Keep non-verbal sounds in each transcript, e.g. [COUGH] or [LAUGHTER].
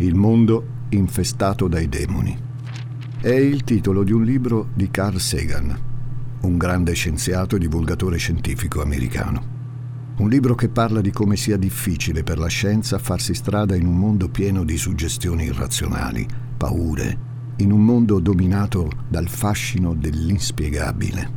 Il mondo infestato dai demoni. È il titolo di un libro di Carl Sagan, un grande scienziato e divulgatore scientifico americano. Un libro che parla di come sia difficile per la scienza farsi strada in un mondo pieno di suggestioni irrazionali, paure, in un mondo dominato dal fascino dell'inspiegabile.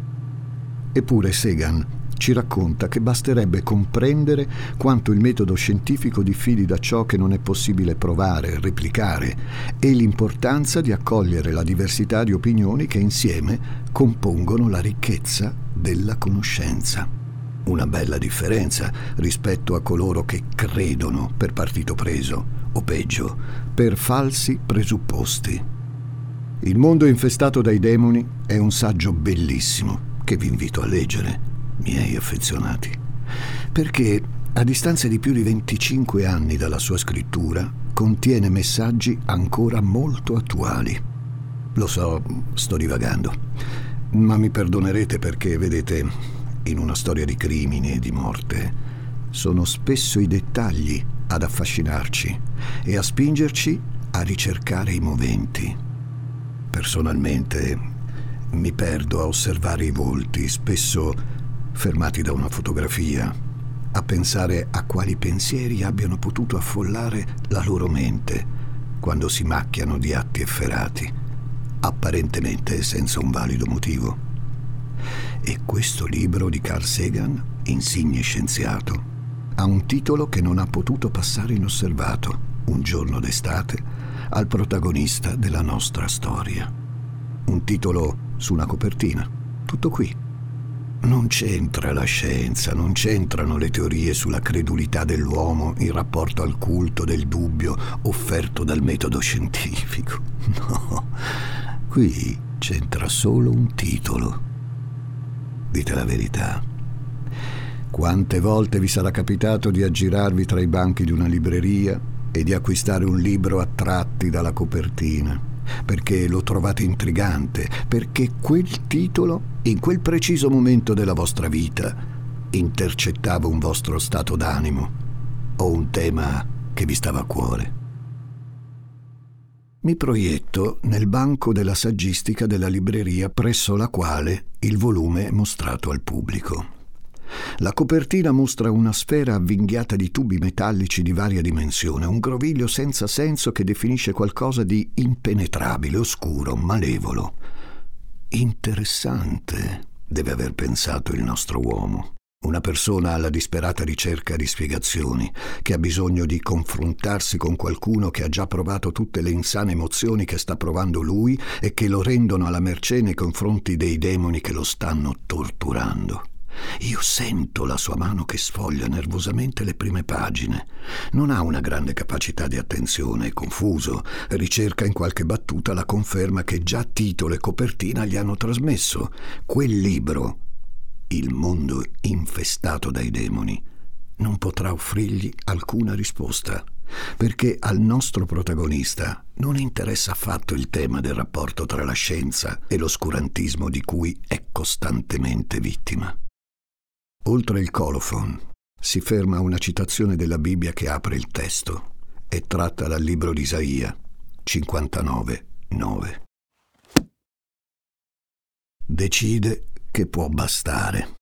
Eppure Sagan ci racconta che basterebbe comprendere quanto il metodo scientifico diffidi da ciò che non è possibile provare, replicare e l'importanza di accogliere la diversità di opinioni che insieme compongono la ricchezza della conoscenza. Una bella differenza rispetto a coloro che credono per partito preso, o peggio, per falsi presupposti. Il mondo infestato dai demoni è un saggio bellissimo che vi invito a leggere miei affezionati, perché a distanza di più di 25 anni dalla sua scrittura contiene messaggi ancora molto attuali. Lo so, sto divagando, ma mi perdonerete perché, vedete, in una storia di crimini e di morte sono spesso i dettagli ad affascinarci e a spingerci a ricercare i moventi. Personalmente mi perdo a osservare i volti, spesso fermati da una fotografia, a pensare a quali pensieri abbiano potuto affollare la loro mente quando si macchiano di atti efferati, apparentemente senza un valido motivo. E questo libro di Carl Sagan, insigne scienziato, ha un titolo che non ha potuto passare inosservato, un giorno d'estate, al protagonista della nostra storia. Un titolo su una copertina. Tutto qui. Non c'entra la scienza, non c'entrano le teorie sulla credulità dell'uomo in rapporto al culto del dubbio offerto dal metodo scientifico. [LAUGHS] No, qui c'entra solo un titolo. Dite la verità. Quante volte vi sarà capitato di aggirarvi tra i banchi di una libreria e di acquistare un libro attratti dalla copertina? Perché lo trovate intrigante, perché quel titolo, in quel preciso momento della vostra vita, intercettava un vostro stato d'animo o un tema che vi stava a cuore. Mi proietto nel banco della saggistica della libreria presso la quale il volume è mostrato al pubblico. La copertina mostra una sfera avvinghiata di tubi metallici di varia dimensione, un groviglio senza senso che definisce qualcosa di impenetrabile, oscuro, malevolo. Interessante, deve aver pensato il nostro uomo. Una persona alla disperata ricerca di spiegazioni, che ha bisogno di confrontarsi con qualcuno che ha già provato tutte le insane emozioni che sta provando lui e che lo rendono alla mercé nei confronti dei demoni che lo stanno torturando. Io sento la sua mano che sfoglia nervosamente le prime pagine. Non ha una grande capacità di attenzione, è confuso, ricerca in qualche battuta la conferma che già titolo e copertina gli hanno trasmesso. Quel libro, Il mondo infestato dai demoni, non potrà offrirgli alcuna risposta, perché al nostro protagonista non interessa affatto il tema del rapporto tra la scienza e l'oscurantismo di cui è costantemente vittima. Oltre il colophon si ferma una citazione della Bibbia che apre il testo. È tratta dal libro di Isaia 59, 9. Decide che può bastare.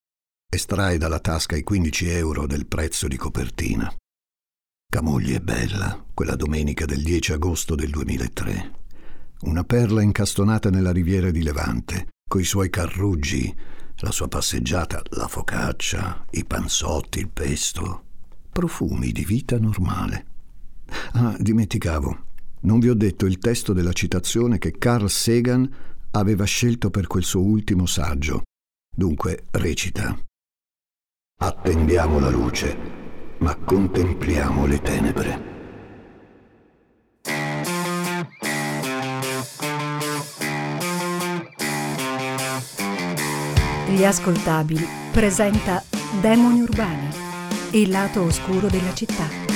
Estrae dalla tasca i 15 euro del prezzo di copertina. Camogli è bella, quella domenica del 10 agosto del 2003. Una perla incastonata nella riviera di Levante, coi suoi carruggi la sua passeggiata, la focaccia, i panzotti, il pesto, profumi di vita normale. Ah, dimenticavo, non vi ho detto il testo della citazione che Carl Sagan aveva scelto per quel suo ultimo saggio. Dunque recita. Attendiamo la luce, ma contempliamo le tenebre. Gli ascoltabili presenta Demoni urbani, il lato oscuro della città.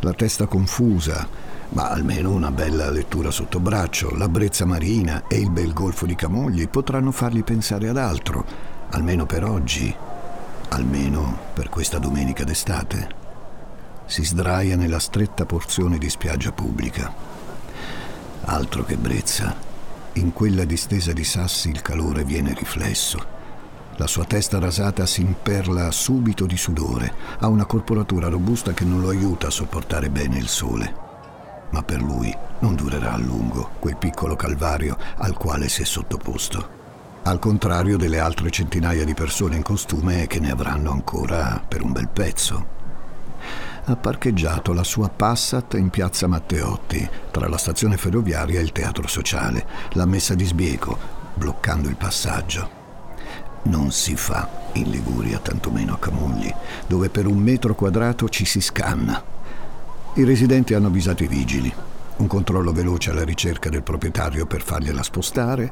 la testa confusa, ma almeno una bella lettura sotto braccio, la brezza marina e il bel golfo di Camogli potranno fargli pensare ad altro, almeno per oggi, almeno per questa domenica d'estate. Si sdraia nella stretta porzione di spiaggia pubblica. Altro che brezza. In quella distesa di sassi il calore viene riflesso. La sua testa rasata si imperla subito di sudore, ha una corporatura robusta che non lo aiuta a sopportare bene il sole. Ma per lui non durerà a lungo quel piccolo calvario al quale si è sottoposto. Al contrario delle altre centinaia di persone in costume che ne avranno ancora per un bel pezzo. Ha parcheggiato la sua Passat in piazza Matteotti, tra la stazione ferroviaria e il teatro sociale. L'ha messa di sbieco, bloccando il passaggio. Non si fa in Liguria, tantomeno a Camugli, dove per un metro quadrato ci si scanna. I residenti hanno avvisato i vigili. Un controllo veloce alla ricerca del proprietario per fargliela spostare.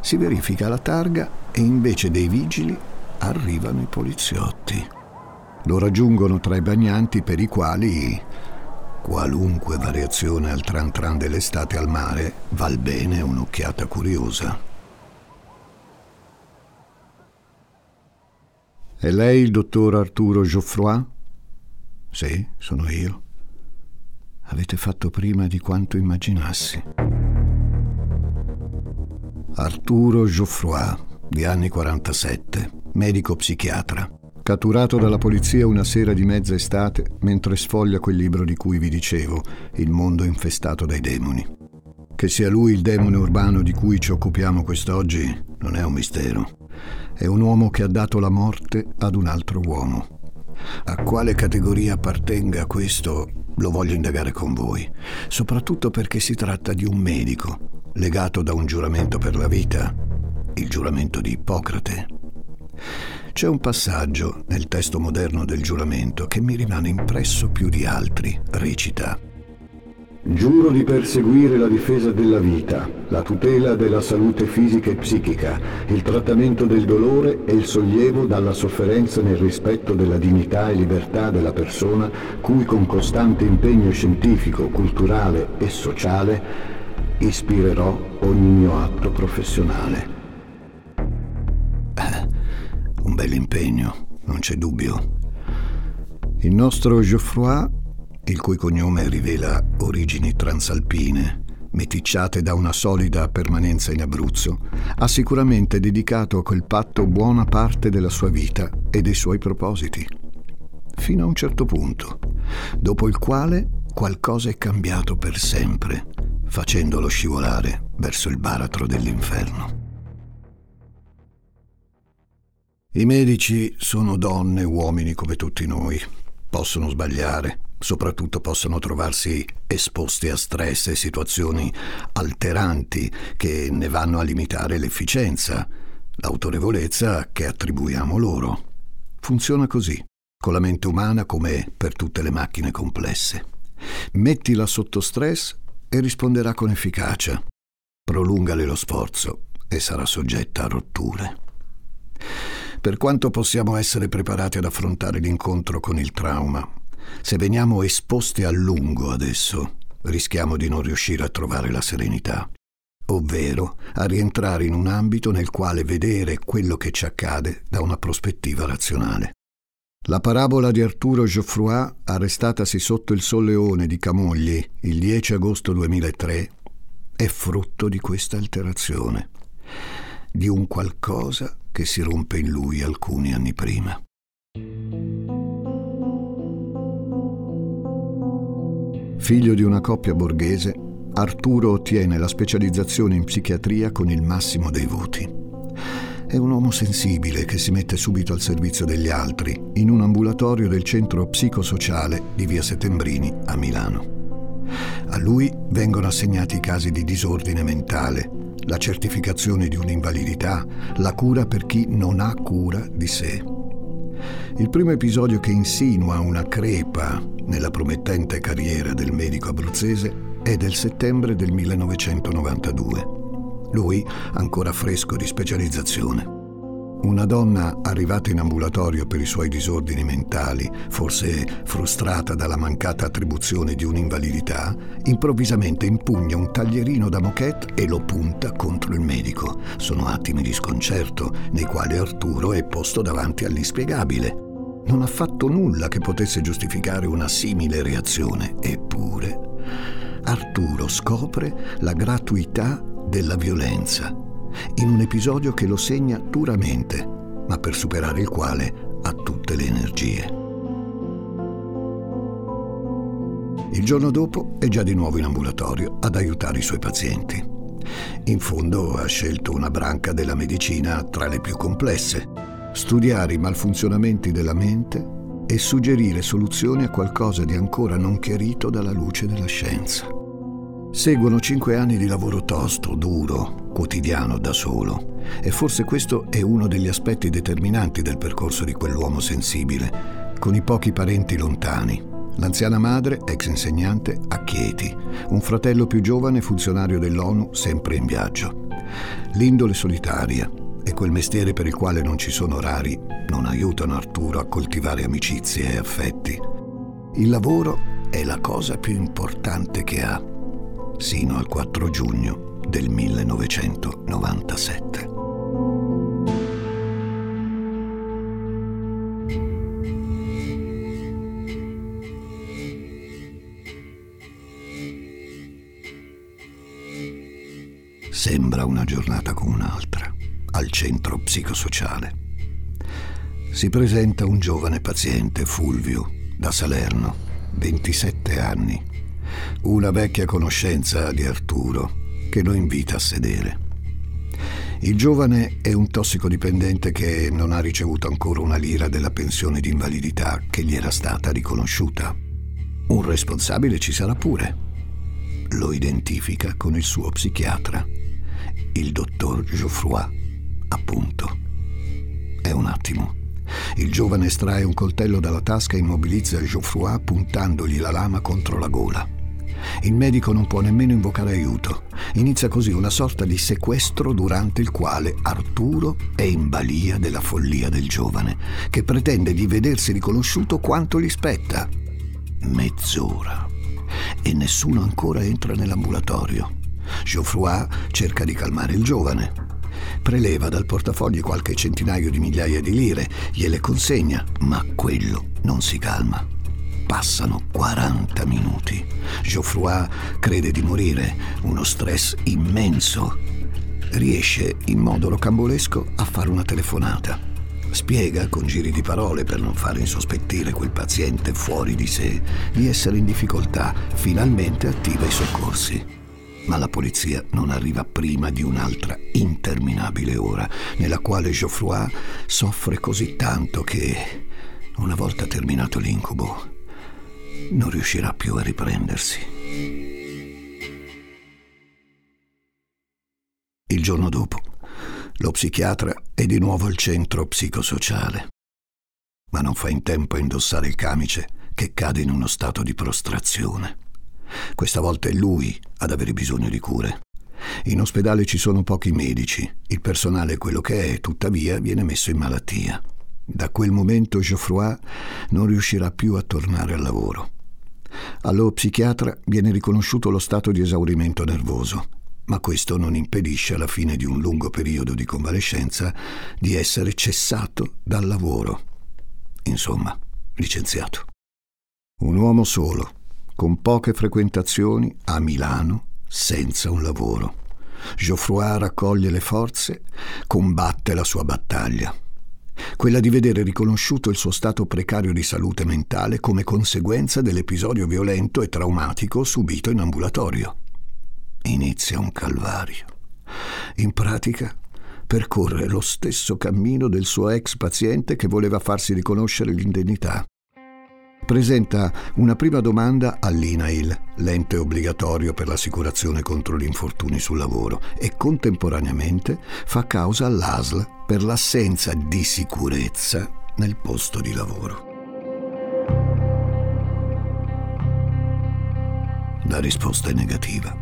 Si verifica la targa e invece dei vigili arrivano i poliziotti. Lo raggiungono tra i bagnanti per i quali qualunque variazione al tran tran dell'estate al mare val bene un'occhiata curiosa. È lei il dottor Arturo Geoffroy? Sì, sono io. Avete fatto prima di quanto immaginassi. Arturo Geoffroy, di anni 47, medico psichiatra, catturato dalla polizia una sera di mezza estate mentre sfoglia quel libro di cui vi dicevo, Il mondo infestato dai demoni. Che sia lui il demone urbano di cui ci occupiamo quest'oggi non è un mistero. È un uomo che ha dato la morte ad un altro uomo. A quale categoria appartenga questo lo voglio indagare con voi, soprattutto perché si tratta di un medico, legato da un giuramento per la vita, il giuramento di Ippocrate. C'è un passaggio nel testo moderno del giuramento che mi rimane impresso più di altri, recita. Giuro di perseguire la difesa della vita, la tutela della salute fisica e psichica, il trattamento del dolore e il sollievo dalla sofferenza nel rispetto della dignità e libertà della persona, cui con costante impegno scientifico, culturale e sociale ispirerò ogni mio atto professionale. Eh, un bel impegno, non c'è dubbio. Il nostro Geoffroy il cui cognome rivela origini transalpine, meticciate da una solida permanenza in Abruzzo, ha sicuramente dedicato a quel patto buona parte della sua vita e dei suoi propositi. Fino a un certo punto, dopo il quale qualcosa è cambiato per sempre, facendolo scivolare verso il baratro dell'inferno. I medici sono donne e uomini come tutti noi. Possono sbagliare, soprattutto possono trovarsi esposti a stress e situazioni alteranti che ne vanno a limitare l'efficienza, l'autorevolezza che attribuiamo loro. Funziona così, con la mente umana come per tutte le macchine complesse. Mettila sotto stress e risponderà con efficacia. Prolungale lo sforzo e sarà soggetta a rotture. Per quanto possiamo essere preparati ad affrontare l'incontro con il trauma, se veniamo esposti a lungo adesso, rischiamo di non riuscire a trovare la serenità, ovvero a rientrare in un ambito nel quale vedere quello che ci accade da una prospettiva razionale. La parabola di Arturo Geoffroy, arrestatasi sotto il Solleone di Camogli il 10 agosto 2003, è frutto di questa alterazione, di un qualcosa che si rompe in lui alcuni anni prima. Figlio di una coppia borghese, Arturo ottiene la specializzazione in psichiatria con il massimo dei voti. È un uomo sensibile che si mette subito al servizio degli altri in un ambulatorio del centro psicosociale di via Settembrini a Milano. A lui vengono assegnati i casi di disordine mentale, la certificazione di un'invalidità, la cura per chi non ha cura di sé. Il primo episodio che insinua una crepa nella promettente carriera del medico abruzzese è del settembre del 1992. Lui ancora fresco di specializzazione. Una donna arrivata in ambulatorio per i suoi disordini mentali, forse frustrata dalla mancata attribuzione di un'invalidità, improvvisamente impugna un taglierino da moquette e lo punta contro il medico. Sono attimi di sconcerto nei quali Arturo è posto davanti all'inspiegabile. Non ha fatto nulla che potesse giustificare una simile reazione, eppure Arturo scopre la gratuità della violenza in un episodio che lo segna duramente, ma per superare il quale ha tutte le energie. Il giorno dopo è già di nuovo in ambulatorio ad aiutare i suoi pazienti. In fondo ha scelto una branca della medicina tra le più complesse, studiare i malfunzionamenti della mente e suggerire soluzioni a qualcosa di ancora non chiarito dalla luce della scienza. Seguono cinque anni di lavoro tosto, duro, quotidiano da solo. E forse questo è uno degli aspetti determinanti del percorso di quell'uomo sensibile, con i pochi parenti lontani. L'anziana madre, ex insegnante, a Chieti, un fratello più giovane, funzionario dell'ONU, sempre in viaggio. L'indole solitaria e quel mestiere per il quale non ci sono orari non aiutano Arturo a coltivare amicizie e affetti. Il lavoro è la cosa più importante che ha, sino al 4 giugno del 1997. Sembra una giornata come un'altra, al centro psicosociale. Si presenta un giovane paziente, Fulvio, da Salerno, 27 anni, una vecchia conoscenza di Arturo, che lo invita a sedere. Il giovane è un tossicodipendente che non ha ricevuto ancora una lira della pensione di invalidità che gli era stata riconosciuta. Un responsabile ci sarà pure. Lo identifica con il suo psichiatra, il dottor Geoffroy, appunto. È un attimo. Il giovane estrae un coltello dalla tasca e immobilizza Geoffroy puntandogli la lama contro la gola. Il medico non può nemmeno invocare aiuto. Inizia così una sorta di sequestro durante il quale Arturo è in balia della follia del giovane, che pretende di vedersi riconosciuto quanto gli spetta. Mezz'ora. E nessuno ancora entra nell'ambulatorio. Geoffroy cerca di calmare il giovane. Preleva dal portafogli qualche centinaio di migliaia di lire, gliele consegna, ma quello non si calma. Passano 40 minuti. Geoffroy crede di morire, uno stress immenso. Riesce in modo rocambolesco a fare una telefonata. Spiega con giri di parole per non fare insospettire quel paziente fuori di sé di essere in difficoltà. Finalmente attiva i soccorsi. Ma la polizia non arriva prima di un'altra interminabile ora, nella quale Geoffroy soffre così tanto che, una volta terminato l'incubo, non riuscirà più a riprendersi. Il giorno dopo, lo psichiatra è di nuovo al centro psicosociale, ma non fa in tempo a indossare il camice che cade in uno stato di prostrazione. Questa volta è lui ad avere bisogno di cure. In ospedale ci sono pochi medici, il personale è quello che è, tuttavia viene messo in malattia. Da quel momento Geoffroy non riuscirà più a tornare al lavoro. Allo psichiatra viene riconosciuto lo stato di esaurimento nervoso, ma questo non impedisce alla fine di un lungo periodo di convalescenza di essere cessato dal lavoro. Insomma, licenziato. Un uomo solo, con poche frequentazioni, a Milano, senza un lavoro. Geoffroy raccoglie le forze, combatte la sua battaglia quella di vedere riconosciuto il suo stato precario di salute mentale come conseguenza dell'episodio violento e traumatico subito in ambulatorio. Inizia un calvario. In pratica, percorre lo stesso cammino del suo ex paziente che voleva farsi riconoscere l'indennità presenta una prima domanda all'INAIL, l'ente obbligatorio per l'assicurazione contro gli infortuni sul lavoro, e contemporaneamente fa causa all'ASL per l'assenza di sicurezza nel posto di lavoro. La risposta è negativa.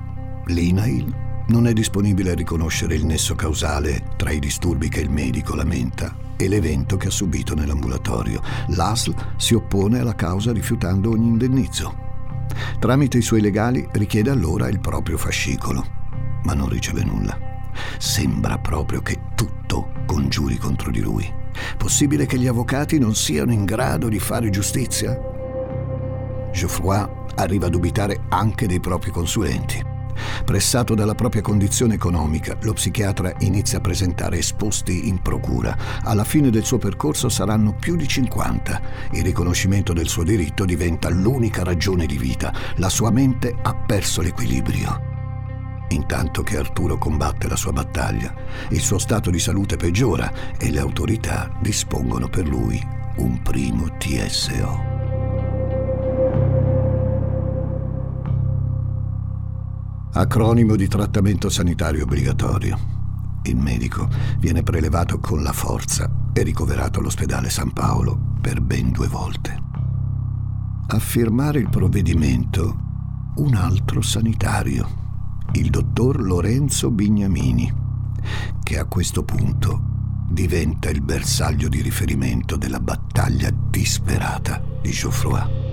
L'INAIL non è disponibile a riconoscere il nesso causale tra i disturbi che il medico lamenta e l'evento che ha subito nell'ambulatorio. L'ASL si oppone alla causa rifiutando ogni indennizzo. Tramite i suoi legali richiede allora il proprio fascicolo, ma non riceve nulla. Sembra proprio che tutto congiuri contro di lui. Possibile che gli avvocati non siano in grado di fare giustizia? Geoffroy arriva a dubitare anche dei propri consulenti. Pressato dalla propria condizione economica, lo psichiatra inizia a presentare esposti in procura. Alla fine del suo percorso saranno più di 50. Il riconoscimento del suo diritto diventa l'unica ragione di vita. La sua mente ha perso l'equilibrio. Intanto che Arturo combatte la sua battaglia, il suo stato di salute peggiora e le autorità dispongono per lui un primo TSO. Acronimo di trattamento sanitario obbligatorio. Il medico viene prelevato con la forza e ricoverato all'ospedale San Paolo per ben due volte. A firmare il provvedimento un altro sanitario, il dottor Lorenzo Bignamini, che a questo punto diventa il bersaglio di riferimento della battaglia disperata di Geoffroy.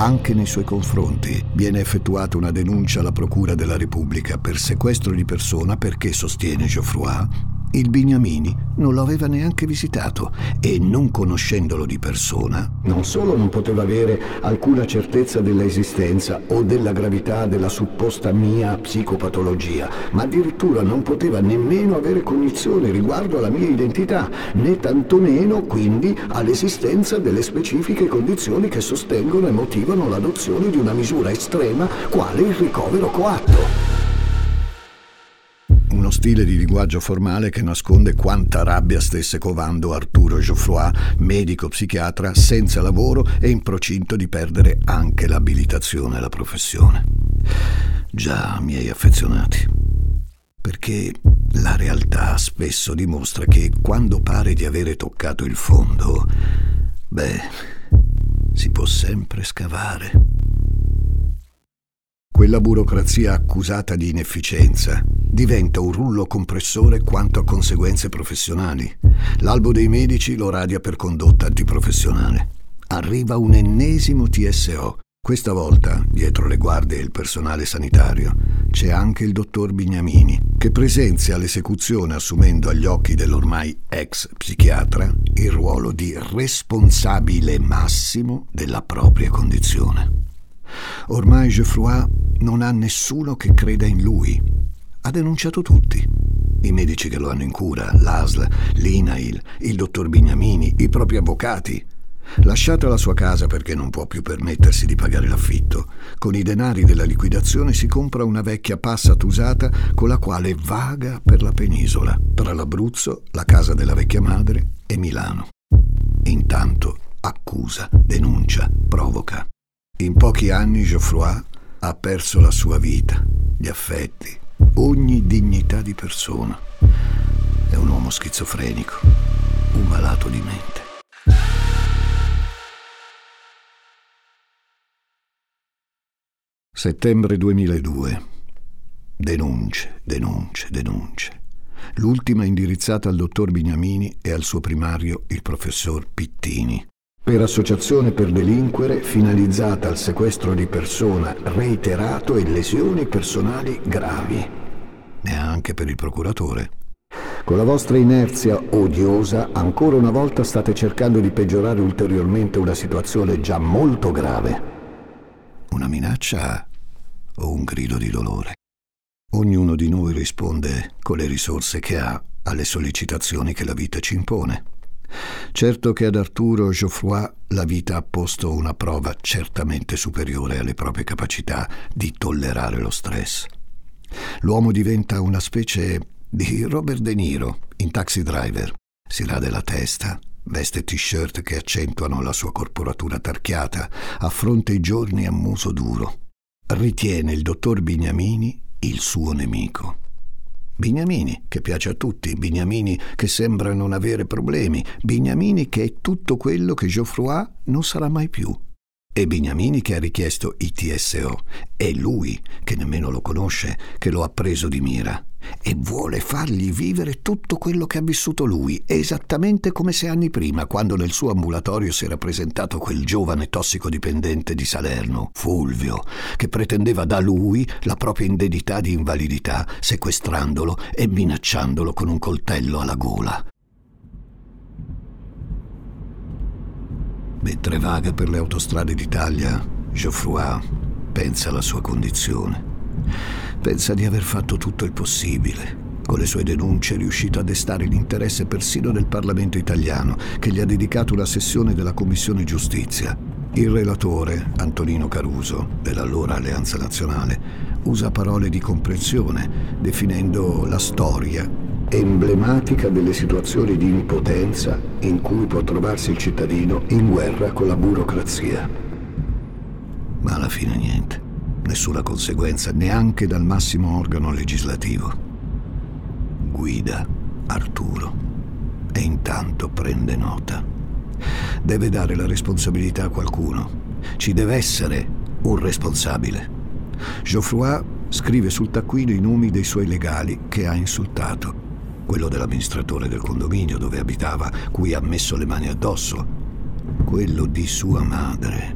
Anche nei suoi confronti viene effettuata una denuncia alla Procura della Repubblica per sequestro di persona perché, sostiene Geoffroy, il Bignamini non lo aveva neanche visitato e, non conoscendolo di persona, non solo non poteva avere alcuna certezza dell'esistenza o della gravità della supposta mia psicopatologia, ma addirittura non poteva nemmeno avere cognizione riguardo alla mia identità, né tantomeno quindi all'esistenza delle specifiche condizioni che sostengono e motivano l'adozione di una misura estrema quale il ricovero coatto stile di linguaggio formale che nasconde quanta rabbia stesse covando Arturo Geoffroy, medico psichiatra senza lavoro e in procinto di perdere anche l'abilitazione alla professione. Già, miei affezionati, perché la realtà spesso dimostra che quando pare di avere toccato il fondo, beh, si può sempre scavare. Quella burocrazia accusata di inefficienza diventa un rullo compressore quanto a conseguenze professionali. L'albo dei medici lo radia per condotta antiprofessionale. Arriva un ennesimo TSO. Questa volta, dietro le guardie e il personale sanitario, c'è anche il dottor Bignamini, che presenzia l'esecuzione assumendo agli occhi dell'ormai ex psichiatra il ruolo di responsabile massimo della propria condizione. Ormai Geoffroy non ha nessuno che creda in lui. Ha denunciato tutti. I medici che lo hanno in cura, l'ASL, l'INAIL, il dottor Bignamini, i propri avvocati. Lasciata la sua casa perché non può più permettersi di pagare l'affitto, con i denari della liquidazione si compra una vecchia Passat usata con la quale vaga per la penisola, tra l'Abruzzo, la casa della vecchia madre e Milano. Intanto accusa, denuncia, provoca. In pochi anni Geoffroy ha perso la sua vita, gli affetti, ogni dignità di persona. È un uomo schizofrenico, un malato di mente. Settembre 2002. Denunce, denunce, denunce. L'ultima indirizzata al dottor Bignamini e al suo primario, il professor Pittini per associazione per delinquere finalizzata al sequestro di persona reiterato e lesioni personali gravi. Neanche per il procuratore. Con la vostra inerzia odiosa, ancora una volta state cercando di peggiorare ulteriormente una situazione già molto grave. Una minaccia o un grido di dolore? Ognuno di noi risponde con le risorse che ha alle sollecitazioni che la vita ci impone. Certo che ad Arturo Geoffroy la vita ha posto una prova certamente superiore alle proprie capacità di tollerare lo stress. L'uomo diventa una specie di Robert De Niro in Taxi Driver. Si rade la testa, veste t-shirt che accentuano la sua corporatura tarchiata, affronta i giorni a muso duro. Ritiene il dottor Bignamini il suo nemico. Bignamini, che piace a tutti, Bignamini che sembra non avere problemi, Bignamini che è tutto quello che Geoffroy non sarà mai più. È Bignamini che ha richiesto i TSO. È lui, che nemmeno lo conosce, che lo ha preso di mira. E vuole fargli vivere tutto quello che ha vissuto lui, esattamente come sei anni prima, quando nel suo ambulatorio si era presentato quel giovane tossicodipendente di Salerno, Fulvio, che pretendeva da lui la propria indennità di invalidità, sequestrandolo e minacciandolo con un coltello alla gola. Mentre vaga per le autostrade d'Italia, Geoffroy pensa alla sua condizione. Pensa di aver fatto tutto il possibile. Con le sue denunce è riuscito a destare l'interesse persino del Parlamento italiano, che gli ha dedicato una sessione della Commissione Giustizia. Il relatore, Antonino Caruso, dell'allora Alleanza Nazionale, usa parole di comprensione, definendo la storia emblematica delle situazioni di impotenza in cui può trovarsi il cittadino in guerra con la burocrazia. Ma alla fine niente, nessuna conseguenza neanche dal massimo organo legislativo. Guida Arturo e intanto prende nota. Deve dare la responsabilità a qualcuno. Ci deve essere un responsabile. Geoffroy scrive sul taccuino i nomi dei suoi legali che ha insultato quello dell'amministratore del condominio dove abitava, cui ha messo le mani addosso, quello di sua madre,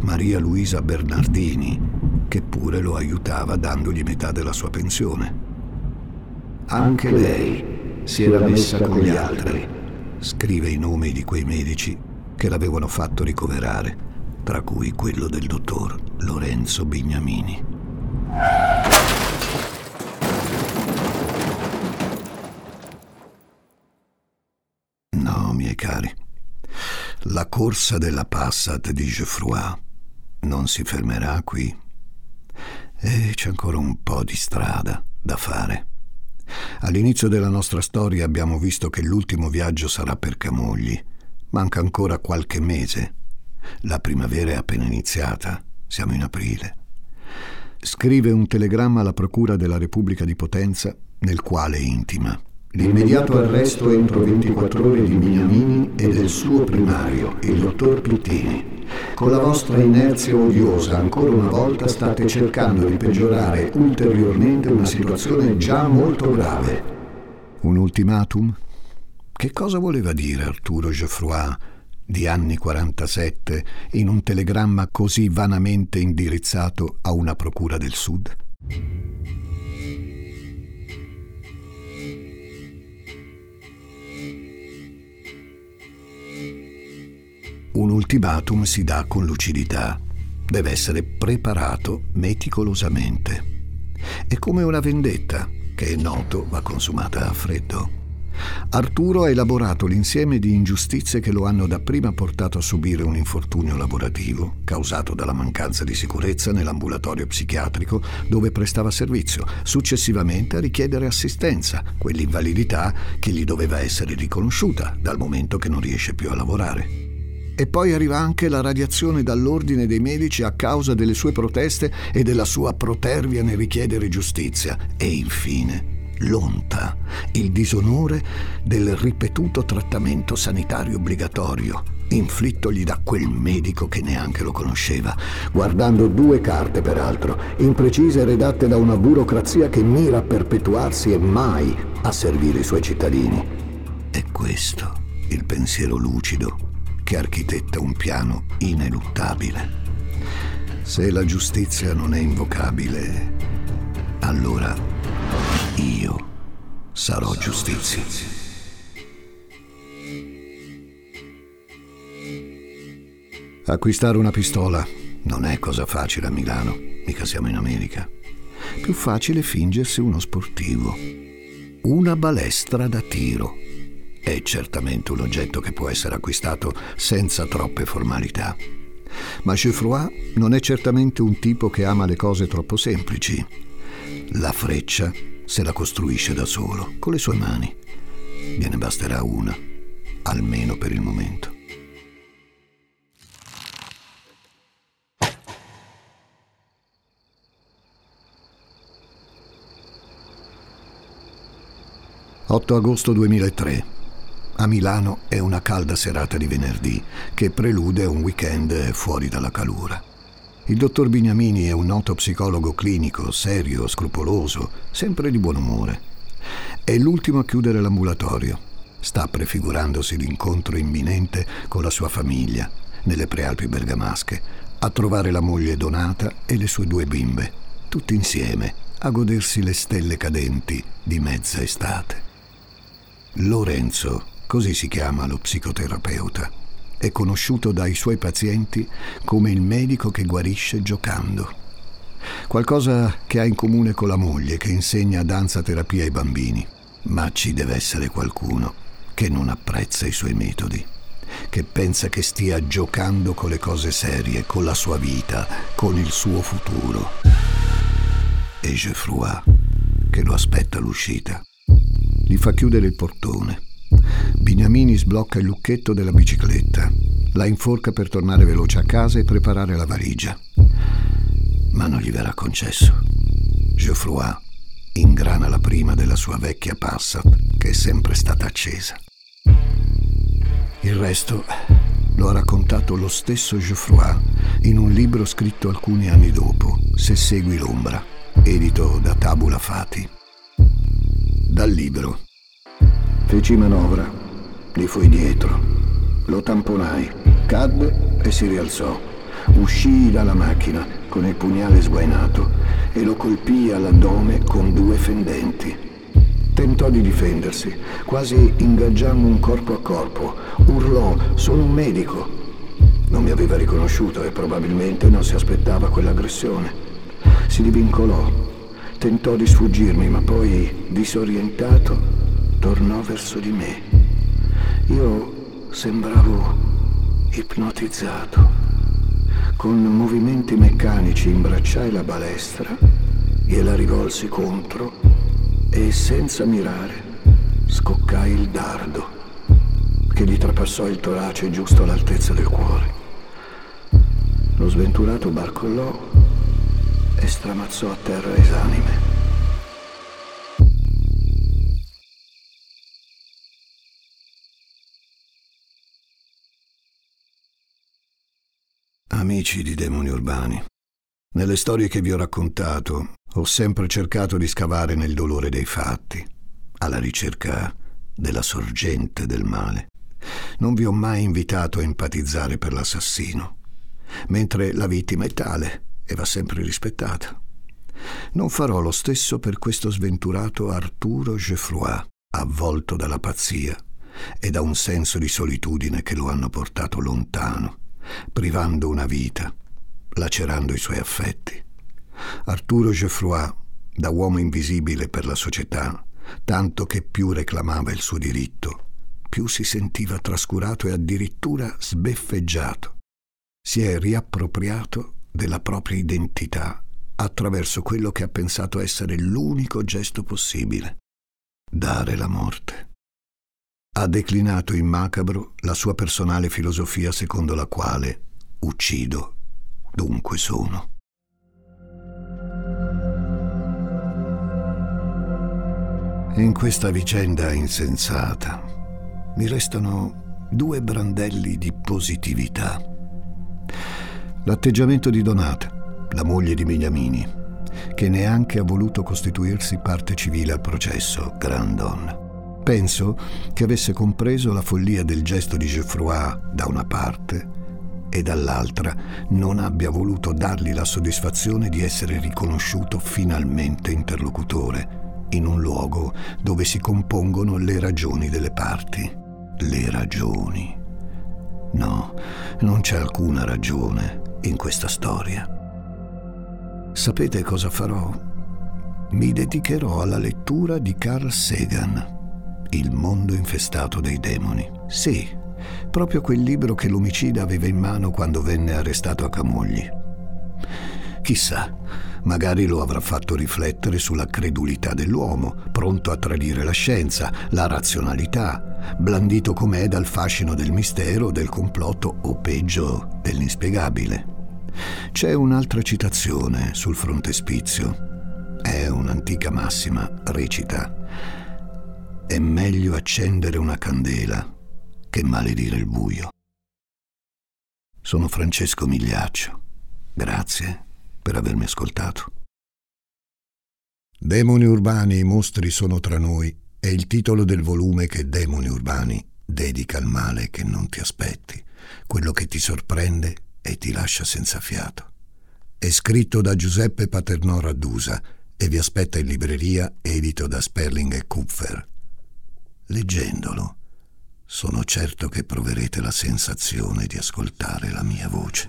Maria Luisa Bernardini, che pure lo aiutava dandogli metà della sua pensione. Anche lei si era messa con gli altri. Scrive i nomi di quei medici che l'avevano fatto ricoverare, tra cui quello del dottor Lorenzo Bignamini. Miei cari. La corsa della Passat di Geoffroy non si fermerà qui. E c'è ancora un po' di strada da fare. All'inizio della nostra storia abbiamo visto che l'ultimo viaggio sarà per Camogli. Manca ancora qualche mese. La primavera è appena iniziata. Siamo in aprile. Scrive un telegramma alla Procura della Repubblica di Potenza nel quale intima L'immediato arresto entro 24 ore di Bignamini e del suo primario, il dottor Pittini. Con la vostra inerzia odiosa, ancora una volta state cercando di peggiorare ulteriormente una situazione già molto grave. Un ultimatum? Che cosa voleva dire Arturo Geoffroy di anni 47 in un telegramma così vanamente indirizzato a una procura del Sud? Ultimatum si dà con lucidità, deve essere preparato meticolosamente. È come una vendetta che è noto va consumata a freddo. Arturo ha elaborato l'insieme di ingiustizie che lo hanno dapprima portato a subire un infortunio lavorativo, causato dalla mancanza di sicurezza nell'ambulatorio psichiatrico dove prestava servizio, successivamente a richiedere assistenza, quell'invalidità che gli doveva essere riconosciuta dal momento che non riesce più a lavorare. E poi arriva anche la radiazione dall'ordine dei medici a causa delle sue proteste e della sua protervia nel richiedere giustizia. E infine l'onta, il disonore del ripetuto trattamento sanitario obbligatorio, inflittogli da quel medico che neanche lo conosceva, guardando due carte peraltro, imprecise redatte da una burocrazia che mira a perpetuarsi e mai a servire i suoi cittadini. È questo il pensiero lucido che architetta un piano ineluttabile. Se la giustizia non è invocabile, allora io sarò giustizia. Acquistare una pistola non è cosa facile a Milano, mica siamo in America. Più facile fingersi uno sportivo. Una balestra da tiro è certamente un oggetto che può essere acquistato senza troppe formalità. Ma Geoffroy non è certamente un tipo che ama le cose troppo semplici. La freccia se la costruisce da solo, con le sue mani. Gliene basterà una, almeno per il momento. «8 agosto 2003. A Milano è una calda serata di venerdì che prelude un weekend fuori dalla calura. Il dottor Bignamini è un noto psicologo clinico, serio, scrupoloso, sempre di buon umore. È l'ultimo a chiudere l'ambulatorio. Sta prefigurandosi l'incontro imminente con la sua famiglia, nelle prealpi bergamasche, a trovare la moglie Donata e le sue due bimbe, tutti insieme, a godersi le stelle cadenti di mezza estate. Lorenzo, così si chiama lo psicoterapeuta, è conosciuto dai suoi pazienti come il medico che guarisce giocando. Qualcosa che ha in comune con la moglie che insegna danza terapia ai bambini. Ma ci deve essere qualcuno che non apprezza i suoi metodi, che pensa che stia giocando con le cose serie, con la sua vita, con il suo futuro. E Geoffroy, che lo aspetta all'uscita, gli fa chiudere il portone Biniamini sblocca il lucchetto della bicicletta, la inforca per tornare veloce a casa e preparare la valigia. Ma non gli verrà concesso. Geoffroy ingrana la prima della sua vecchia Passat, che è sempre stata accesa. Il resto lo ha raccontato lo stesso Geoffroy in un libro scritto alcuni anni dopo, Se segui l'ombra, edito da Tabula Fati. Dal libro Feci manovra, gli fui dietro, lo tamponai, cadde e si rialzò. Uscii dalla macchina con il pugnale sguainato e lo colpii all'addome con due fendenti. Tentò di difendersi, quasi ingaggiando un corpo a corpo. Urlò, sono un medico. Non mi aveva riconosciuto e probabilmente non si aspettava quell'aggressione. Si divincolò, tentò di sfuggirmi, ma poi, disorientato, tornò verso di me. Io sembravo ipnotizzato. Con movimenti meccanici imbracciai la balestra, gliela rivolsi contro e senza mirare scoccai il dardo che gli trapassò il torace giusto all'altezza del cuore. Lo sventurato barcollò e stramazzò a terra esanime. Amici di demoni urbani, nelle storie che vi ho raccontato ho sempre cercato di scavare nel dolore dei fatti, alla ricerca della sorgente del male. Non vi ho mai invitato a empatizzare per l'assassino, mentre la vittima è tale e va sempre rispettata. Non farò lo stesso per questo sventurato Arturo Geoffroy, avvolto dalla pazzia e da un senso di solitudine che lo hanno portato lontano privando una vita, lacerando i suoi affetti. Arturo Geoffroy, da uomo invisibile per la società, tanto che più reclamava il suo diritto, più si sentiva trascurato e addirittura sbeffeggiato. Si è riappropriato della propria identità attraverso quello che ha pensato essere l'unico gesto possibile, dare la morte ha declinato in macabro la sua personale filosofia secondo la quale uccido, dunque sono. In questa vicenda insensata mi restano due brandelli di positività. L'atteggiamento di Donata, la moglie di Beniamini, che neanche ha voluto costituirsi parte civile al processo, gran donna. Penso che avesse compreso la follia del gesto di Geoffroy da una parte e dall'altra non abbia voluto dargli la soddisfazione di essere riconosciuto finalmente interlocutore in un luogo dove si compongono le ragioni delle parti. Le ragioni. No, non c'è alcuna ragione in questa storia. Sapete cosa farò? Mi dedicherò alla lettura di Carl Sagan il mondo infestato dai demoni. Sì, proprio quel libro che l'omicida aveva in mano quando venne arrestato a Camogli. Chissà, magari lo avrà fatto riflettere sulla credulità dell'uomo, pronto a tradire la scienza, la razionalità, blandito com'è dal fascino del mistero, del complotto o peggio dell'inspiegabile. C'è un'altra citazione sul frontespizio. È un'antica massima, recita è meglio accendere una candela che maledire il buio. Sono Francesco Migliaccio. Grazie per avermi ascoltato. Demoni urbani, i mostri sono tra noi è il titolo del volume che Demoni urbani dedica al male che non ti aspetti, quello che ti sorprende e ti lascia senza fiato. È scritto da Giuseppe Paternò Raddusa e vi aspetta in libreria edito da Sperling e Kupfer. Leggendolo, sono certo che proverete la sensazione di ascoltare la mia voce.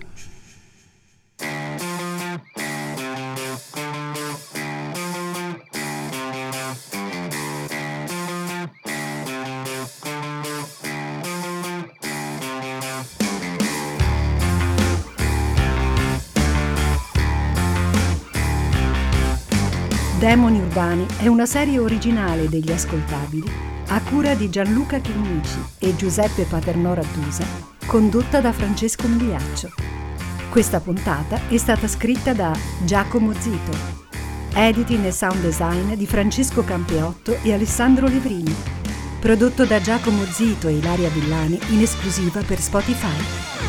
Demoni Urbani è una serie originale degli ascoltabili a cura di Gianluca Chinnici e Giuseppe Paternò Rattusa, condotta da Francesco Migliaccio. Questa puntata è stata scritta da Giacomo Zito, editing e sound design di Francesco Campeotto e Alessandro Levrini, prodotto da Giacomo Zito e Ilaria Villani in esclusiva per Spotify.